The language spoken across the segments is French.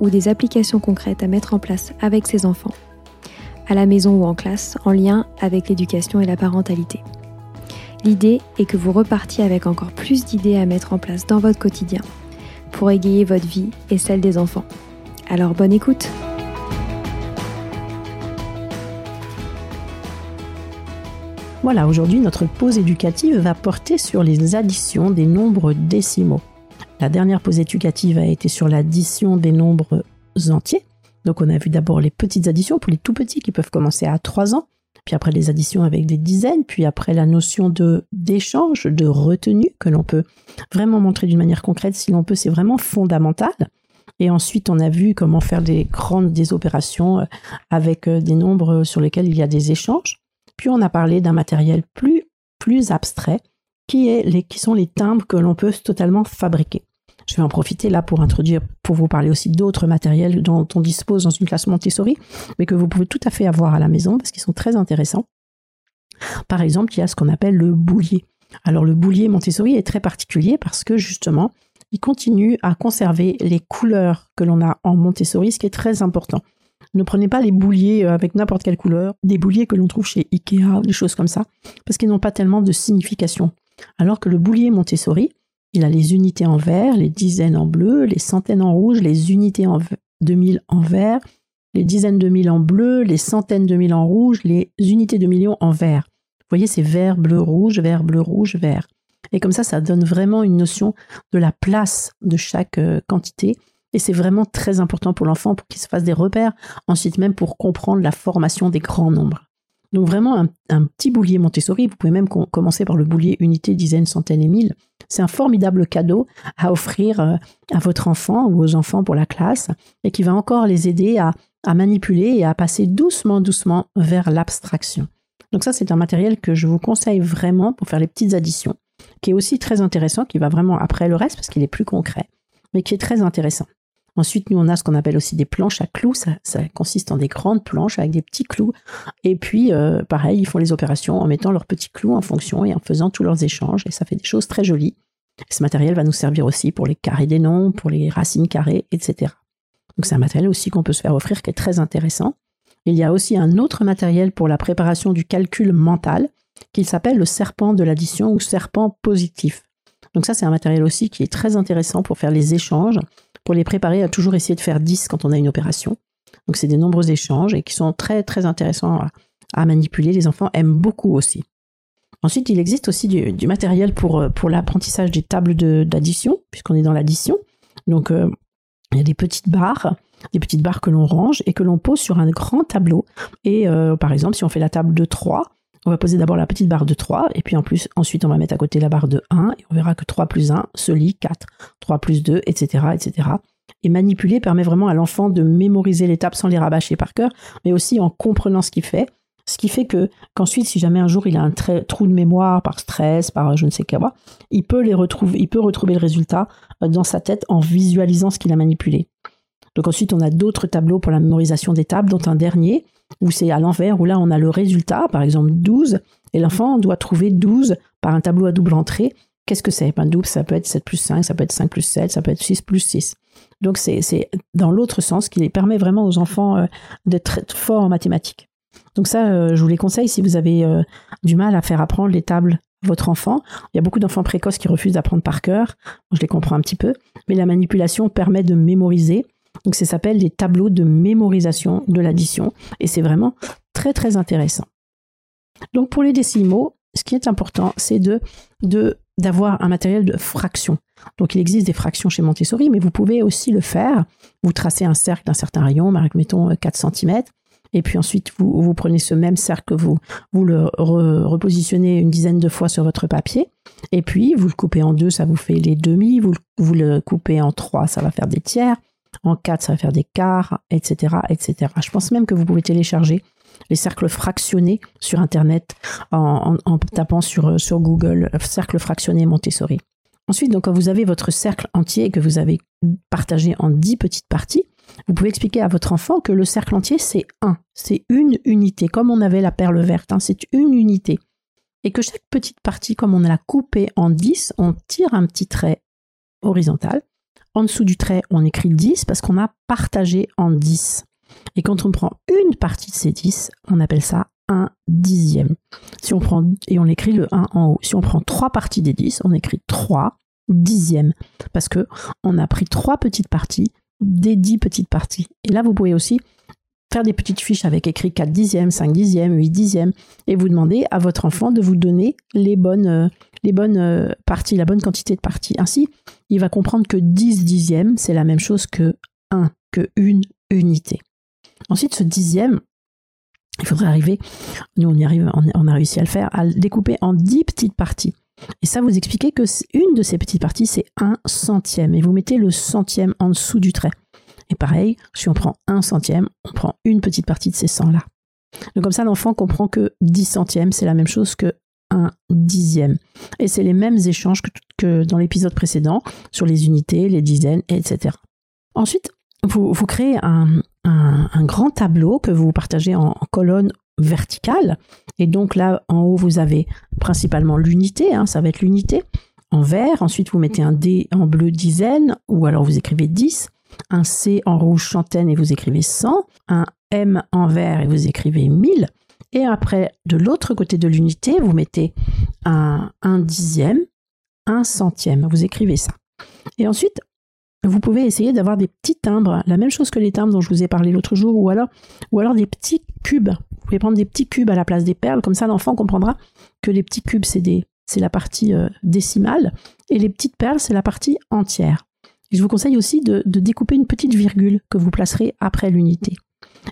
ou des applications concrètes à mettre en place avec ses enfants, à la maison ou en classe, en lien avec l'éducation et la parentalité. L'idée est que vous repartiez avec encore plus d'idées à mettre en place dans votre quotidien pour égayer votre vie et celle des enfants. Alors bonne écoute Voilà, aujourd'hui notre pause éducative va porter sur les additions des nombres décimaux. La dernière pause éducative a été sur l'addition des nombres entiers. Donc on a vu d'abord les petites additions pour les tout petits qui peuvent commencer à 3 ans, puis après les additions avec des dizaines, puis après la notion d'échange, de retenue que l'on peut vraiment montrer d'une manière concrète si l'on peut, c'est vraiment fondamental. Et ensuite, on a vu comment faire des grandes des opérations euh, avec euh, des nombres sur lesquels il y a des échanges. Puis on a parlé d'un matériel plus plus abstrait qui, est les, qui sont les timbres que l'on peut totalement fabriquer. Je vais en profiter là pour introduire, pour vous parler aussi d'autres matériels dont on dispose dans une classe Montessori, mais que vous pouvez tout à fait avoir à la maison parce qu'ils sont très intéressants. Par exemple, il y a ce qu'on appelle le boulier. Alors le boulier Montessori est très particulier parce que justement, il continue à conserver les couleurs que l'on a en Montessori, ce qui est très important. Ne prenez pas les bouliers euh, avec n'importe quelle couleur, des bouliers que l'on trouve chez Ikea, des choses comme ça, parce qu'ils n'ont pas tellement de signification. Alors que le boulier Montessori, il a les unités en vert, les dizaines en bleu, les centaines en rouge, les unités en de mille en vert, les dizaines de mille en bleu, les centaines de mille en rouge, les unités de millions en vert. Vous voyez, c'est vert, bleu, rouge, vert, bleu, rouge, vert. Et comme ça, ça donne vraiment une notion de la place de chaque euh, quantité. Et c'est vraiment très important pour l'enfant pour qu'il se fasse des repères, ensuite même pour comprendre la formation des grands nombres. Donc vraiment un, petit boulier Montessori, vous pouvez même commencer par le boulier unité, dizaines, centaines et mille. C'est un formidable cadeau à offrir euh, à votre enfant ou aux enfants pour la classe et qui va encore les aider à, à manipuler et à passer doucement, doucement vers l'abstraction. Donc ça, c'est un matériel que je vous conseille vraiment pour faire les petites additions, qui est aussi très intéressant, qui va vraiment après le reste parce qu'il est plus concret, mais qui est très intéressant. Ensuite, nous, on a ce qu'on appelle aussi des planches à clous. Ça, consiste en des grandes planches avec des petits clous. Et puis, euh, pareil, ils font les opérations en mettant leurs petits clous en fonction et en faisant tous leurs échanges. Et ça fait des choses très jolies. ce matériel va nous servir aussi pour les carrés des noms, pour les racines carrées, etc. Donc, c'est un matériel aussi qu'on peut se faire offrir qui est très intéressant. Il y a aussi un autre matériel pour la préparation du calcul mental qui s'appelle le serpent de l'addition ou serpent positif. Donc ça, c'est un matériel aussi qui est très intéressant pour faire les échanges pour les préparer à toujours essayer de faire 10 quand on a une opération. Donc c'est des nombreux échanges et qui sont très très intéressants à, manipuler. Les enfants aiment beaucoup aussi. Ensuite, il existe aussi du, matériel pour, euh, pour l'apprentissage des tables d'addition, puisqu'on est dans l'addition. Donc euh, il y a des petites barres, des petites barres que l'on range et que l'on pose sur un grand tableau. Et euh, par exemple, si on fait la table de 3, on va poser d'abord la petite barre de 3, et puis en plus, ensuite, on va mettre à côté la barre de 1, et on verra que 3 plus 1 se lit 4, 3 plus 2, etc., etc. Et manipuler permet vraiment à l'enfant de mémoriser l'étape sans les rabâcher par cœur, mais aussi en comprenant ce qu'il fait. Ce qui fait que qu'ensuite, si jamais un jour il a un trou de mémoire par stress, par je ne sais quoi, il peut les retrouver, il peut retrouver le résultat euh, dans sa tête en visualisant ce qu'il a manipulé. Donc ensuite, on a d'autres tableaux pour la mémorisation des tables, dont un dernier où c'est à l'envers, où là on a le résultat, par exemple 12, et l'enfant doit trouver 12 par un tableau à double entrée. Qu'est-ce que c'est? Un double, ça peut être 7 plus 5, ça peut être 5 plus 7, ça peut être 6 plus 6. Donc c'est dans l'autre sens qui permet vraiment aux enfants euh, d'être forts en mathématiques. Donc ça, euh, je vous les conseille si vous avez euh, du mal à faire apprendre les tables votre enfant. Il y a beaucoup d'enfants précoces qui refusent d'apprendre par cœur. Je les comprends un petit peu. Mais la manipulation permet de mémoriser. Donc ça s'appelle des tableaux de mémorisation de l'addition. Et c'est vraiment très très intéressant. Donc pour les décimaux, ce qui est important, c'est de d'avoir un matériel de fraction. Donc il existe des fractions chez Montessori, mais vous pouvez aussi le faire. Vous tracez un cercle d'un certain rayon, mettons 4 cm, et puis ensuite vous, vous prenez ce même cercle, vous, vous le repositionnez une dizaine de fois sur votre papier, et puis vous le coupez en deux, ça vous fait les demi, vous, vous le coupez en trois, ça va faire des tiers, en quatre, ça va faire des quarts, etc., etc. Je pense même que vous pouvez télécharger les cercles fractionnés sur Internet en, tapant sur, sur Google cercle fractionné Montessori. Ensuite, quand vous avez votre cercle entier et que vous avez partagé en dix petites parties, vous pouvez expliquer à votre enfant que le cercle entier, c'est un, c'est une unité, comme on avait la perle verte, hein, c'est une unité. Et que chaque petite partie, comme on l'a coupée en 10, on tire un petit trait horizontal. En dessous du trait, on écrit 10 parce qu'on a partagé en 10. Et quand on prend une partie de ces 10, on appelle ça un dixième. Si on prend, et on écrit le 1 en haut. Si on prend trois parties des 10, on écrit 3 dixièmes. Parce que on a pris trois petites parties des 10 petites parties. Et là, vous pouvez aussi faire des petites fiches avec écrit 4 dixièmes, 5 dixièmes, 8 dixièmes, et vous demandez à votre enfant de vous donner les bonnes, euh, euh, parties, la bonne quantité de parties. Ainsi, il va comprendre que 10 dixièmes, c'est la même chose que 1, que une unité. Ensuite, ce dixième, il faudrait arriver, nous on y arrive, on a réussi à le faire, à le découper en 10 petites parties. Et ça, vous expliquez que une de ces petites parties, c'est un centième. Et vous mettez le centième en dessous du trait. Et pareil, si on prend un centième, on prend une petite partie de ces 100-là. Donc comme ça, l'enfant comprend que 10 centièmes, c'est la même chose que un dixième. Et c'est les mêmes échanges que, dans l'épisode précédent sur les unités, les dizaines, etc. Ensuite, vous, vous créez un, grand tableau que vous partagez en, colonne verticale. Et donc là, en haut, vous avez principalement l'unité, hein, ça va être l'unité en vert. Ensuite, vous mettez un D en bleu dizaine, ou alors vous écrivez 10, un C en rouge centaine et vous écrivez 100, un M en vert et vous écrivez 1000. Et après, de l'autre côté de l'unité, vous mettez un, dixième, un centième. Vous écrivez ça. Et ensuite, vous pouvez essayer d'avoir des petits timbres, la même chose que les timbres dont je vous ai parlé l'autre jour, ou alors, ou alors des petits cubes. Vous pouvez prendre des petits cubes à la place des perles, comme ça l'enfant comprendra que les petits cubes, c'est, c'est la partie euh, décimale, et les petites perles, c'est la partie entière. Je vous conseille aussi de, découper une petite virgule que vous placerez après l'unité.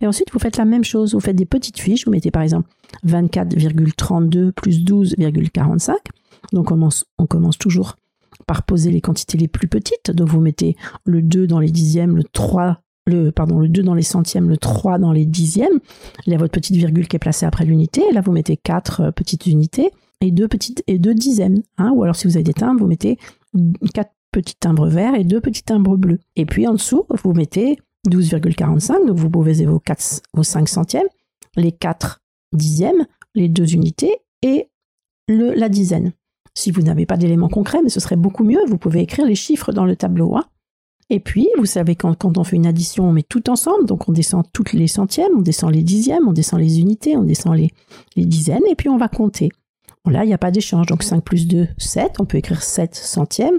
Et ensuite, vous faites la même chose, vous faites des petites fiches, vous mettez par exemple 24,32 plus 12,45. Donc on commence toujours par poser les quantités les plus petites. Donc vous mettez le 2 dans les dixièmes, le 3, le, pardon, le 2 dans les centièmes, le 3 dans les dixièmes. Il y a votre petite virgule qui est placée après l'unité. Là, vous mettez 4 euh, petites unités et 2 petites et deux dixièmes. Hein. Ou alors si vous avez des timbres, vous mettez 4 petits timbres verts et 2 petits timbres bleus. Et puis en dessous, vous mettez 12,45. Donc vous pouvez vos, 4, vos 5 centièmes, les 4 dixièmes, les 2 unités et le, la dizaine. Si vous n'avez pas d'éléments concrets, mais ce serait beaucoup mieux, vous pouvez écrire les chiffres dans le tableau. Hein. Et puis, vous savez, quand, quand, on fait une addition, on met tout ensemble, donc on descend toutes les centièmes, on descend les dixièmes, on descend les unités, on descend les, dizaines, et puis on va compter. Là, il n'y a pas d'échange, donc 5 plus 2, 7, on peut écrire 7 centièmes,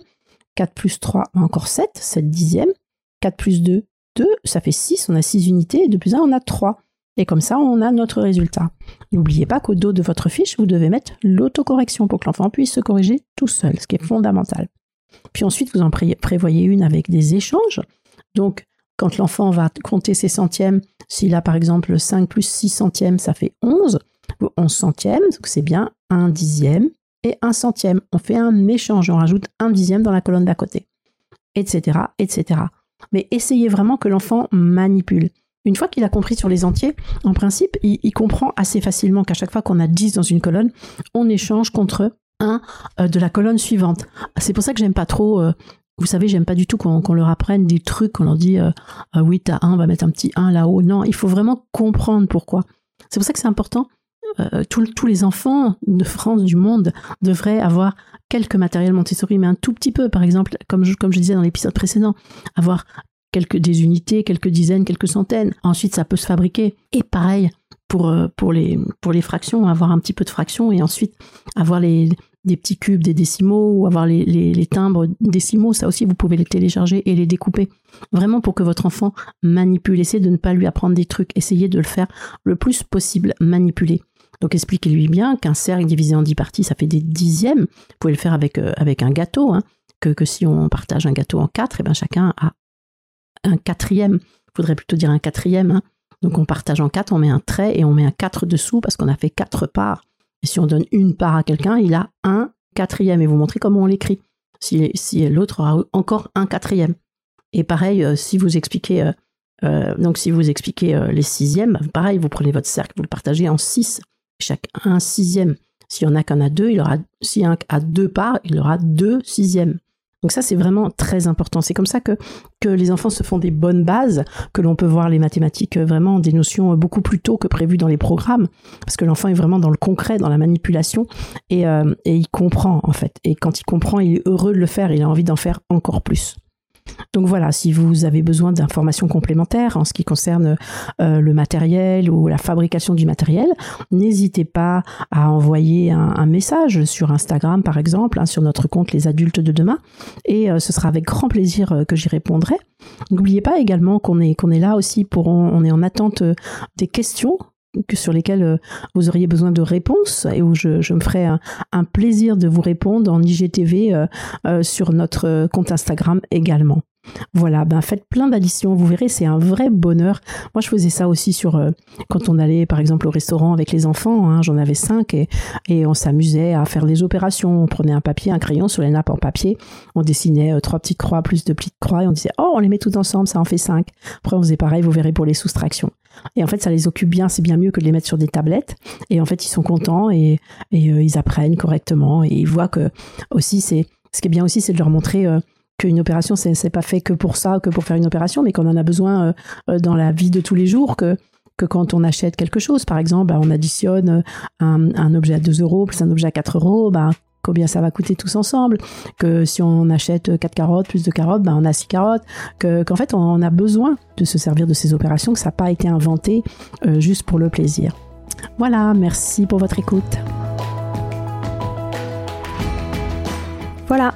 4 plus 3, encore 7, 7 dixièmes, 4 plus 2, 2, ça fait 6, on a 6 unités, et de plus 1, on a 3. Et comme ça, on a notre résultat. N'oubliez pas qu'au dos de votre fiche, vous devez mettre l'autocorrection pour que l'enfant puisse se corriger tout seul, ce qui est fondamental. Puis ensuite, vous en prévoyez une avec des échanges. Donc, quand l'enfant va compter ses centièmes, s'il a par exemple 5 plus 6 centièmes, ça fait 11. 11 centièmes, donc c'est bien un dixième et un centième. On fait un échange, on rajoute un dixième dans la colonne d'à côté, etc., etc. Mais essayez vraiment que l'enfant manipule. Une fois qu'il a compris sur les entiers, en principe, il, comprend assez facilement qu'à chaque fois qu'on a 10 dans une colonne, on échange contre un euh, de la colonne suivante. C'est pour ça que j'aime pas trop, euh, vous savez, j'aime pas du tout qu'on leur apprenne des trucs, qu'on leur dit euh, oui, t'as un, on va mettre un petit 1 là-haut. Non, il faut vraiment comprendre pourquoi. C'est pour ça que c'est important euh, tous les enfants de France, du monde, devraient avoir quelques matériels Montessori, mais un tout petit peu, par exemple, comme je, disais dans l'épisode précédent, avoir quelques des unités, quelques dizaines, quelques centaines. Ensuite, ça peut se fabriquer. Et pareil pour, euh, les, fractions, avoir un petit peu de fractions et ensuite avoir des petits cubes, des décimaux ou avoir les, les, les, timbres décimaux. Ça aussi, vous pouvez les télécharger et les découper. Vraiment pour que votre enfant manipule. Essayez de ne pas lui apprendre des trucs. Essayez de le faire le plus possible manipuler. Donc expliquez-lui bien qu'un cercle divisé en dix parties, ça fait des dixièmes. Vous pouvez le faire avec, euh, un gâteau. Hein. Que, si on partage un gâteau en quatre, et eh ben chacun a un quatrième. Il faudrait plutôt dire un quatrième. Hein. Donc on partage en quatre, on met un trait et on met un quatre dessous parce qu'on a fait quatre parts. Et si on donne une part à quelqu'un, il a un quatrième. Et vous montrez comment on l'écrit. Si, l'autre aura encore un quatrième. Et pareil, euh, si vous expliquez, euh, donc si vous expliquez les sixièmes, pareil, vous prenez votre cercle, vous le partagez en six. Chaque un sixième. S'il y en a qu'un a deux, il aura, s'il y en a à deux parts, il aura deux sixièmes. Donc ça, c'est vraiment très important. C'est comme ça que, les enfants se font des bonnes bases, que l'on peut voir les mathématiques euh, vraiment des notions euh, beaucoup plus tôt que prévu dans les programmes, parce que l'enfant est vraiment dans le concret, dans la manipulation, euh, et il comprend en fait. Et quand il comprend, il est heureux de le faire, il a envie d'en faire encore plus. Donc voilà, si vous avez besoin d'informations complémentaires en ce qui concerne euh, le matériel ou la fabrication du matériel, n'hésitez pas à envoyer un, message sur Instagram par exemple, hein, sur notre compte Les Adultes de demain, et euh, ce sera avec grand plaisir euh, que j'y répondrai. N'oubliez pas également qu'on est qu'on est là aussi pour on, est en attente des questions que sur lesquelles vous auriez besoin de réponses et où je, me ferai un, plaisir de vous répondre en IGTV sur notre compte Instagram également. Voilà, ben faites plein d'additions, vous verrez, c'est un vrai bonheur. Moi, je faisais ça aussi sur euh, quand on allait, par exemple, au restaurant avec les enfants. Hein, J'en avais cinq et, et on s'amusait à faire des opérations. On prenait un papier, un crayon sur les nappes en papier. On dessinait euh, trois petites croix, plus de petites croix, et on disait oh, on les met toutes ensemble, ça en fait cinq. Après, on faisait pareil, vous verrez pour les soustractions. Et en fait, ça les occupe bien. C'est bien mieux que de les mettre sur des tablettes. Et en fait, ils sont contents et, et euh, ils apprennent correctement et ils voient que aussi c'est ce qui est bien aussi, c'est de leur montrer qu'une opération, c'est pas fait que pour ça, que pour faire une opération, mais qu'on en a besoin euh, euh, dans la vie de tous les jours, que que quand on achète quelque chose, par exemple, bah, on additionne euh, un, objet à 2 euros plus un objet à 4 euros, bah, combien ça va coûter tous ensemble, que si on achète 4 carottes plus de carottes, bah, on a 6 carottes, que, qu'en fait on a besoin de se servir de ces opérations, que ça n'a pas été inventé juste pour le plaisir. Voilà, merci pour votre écoute. Voilà,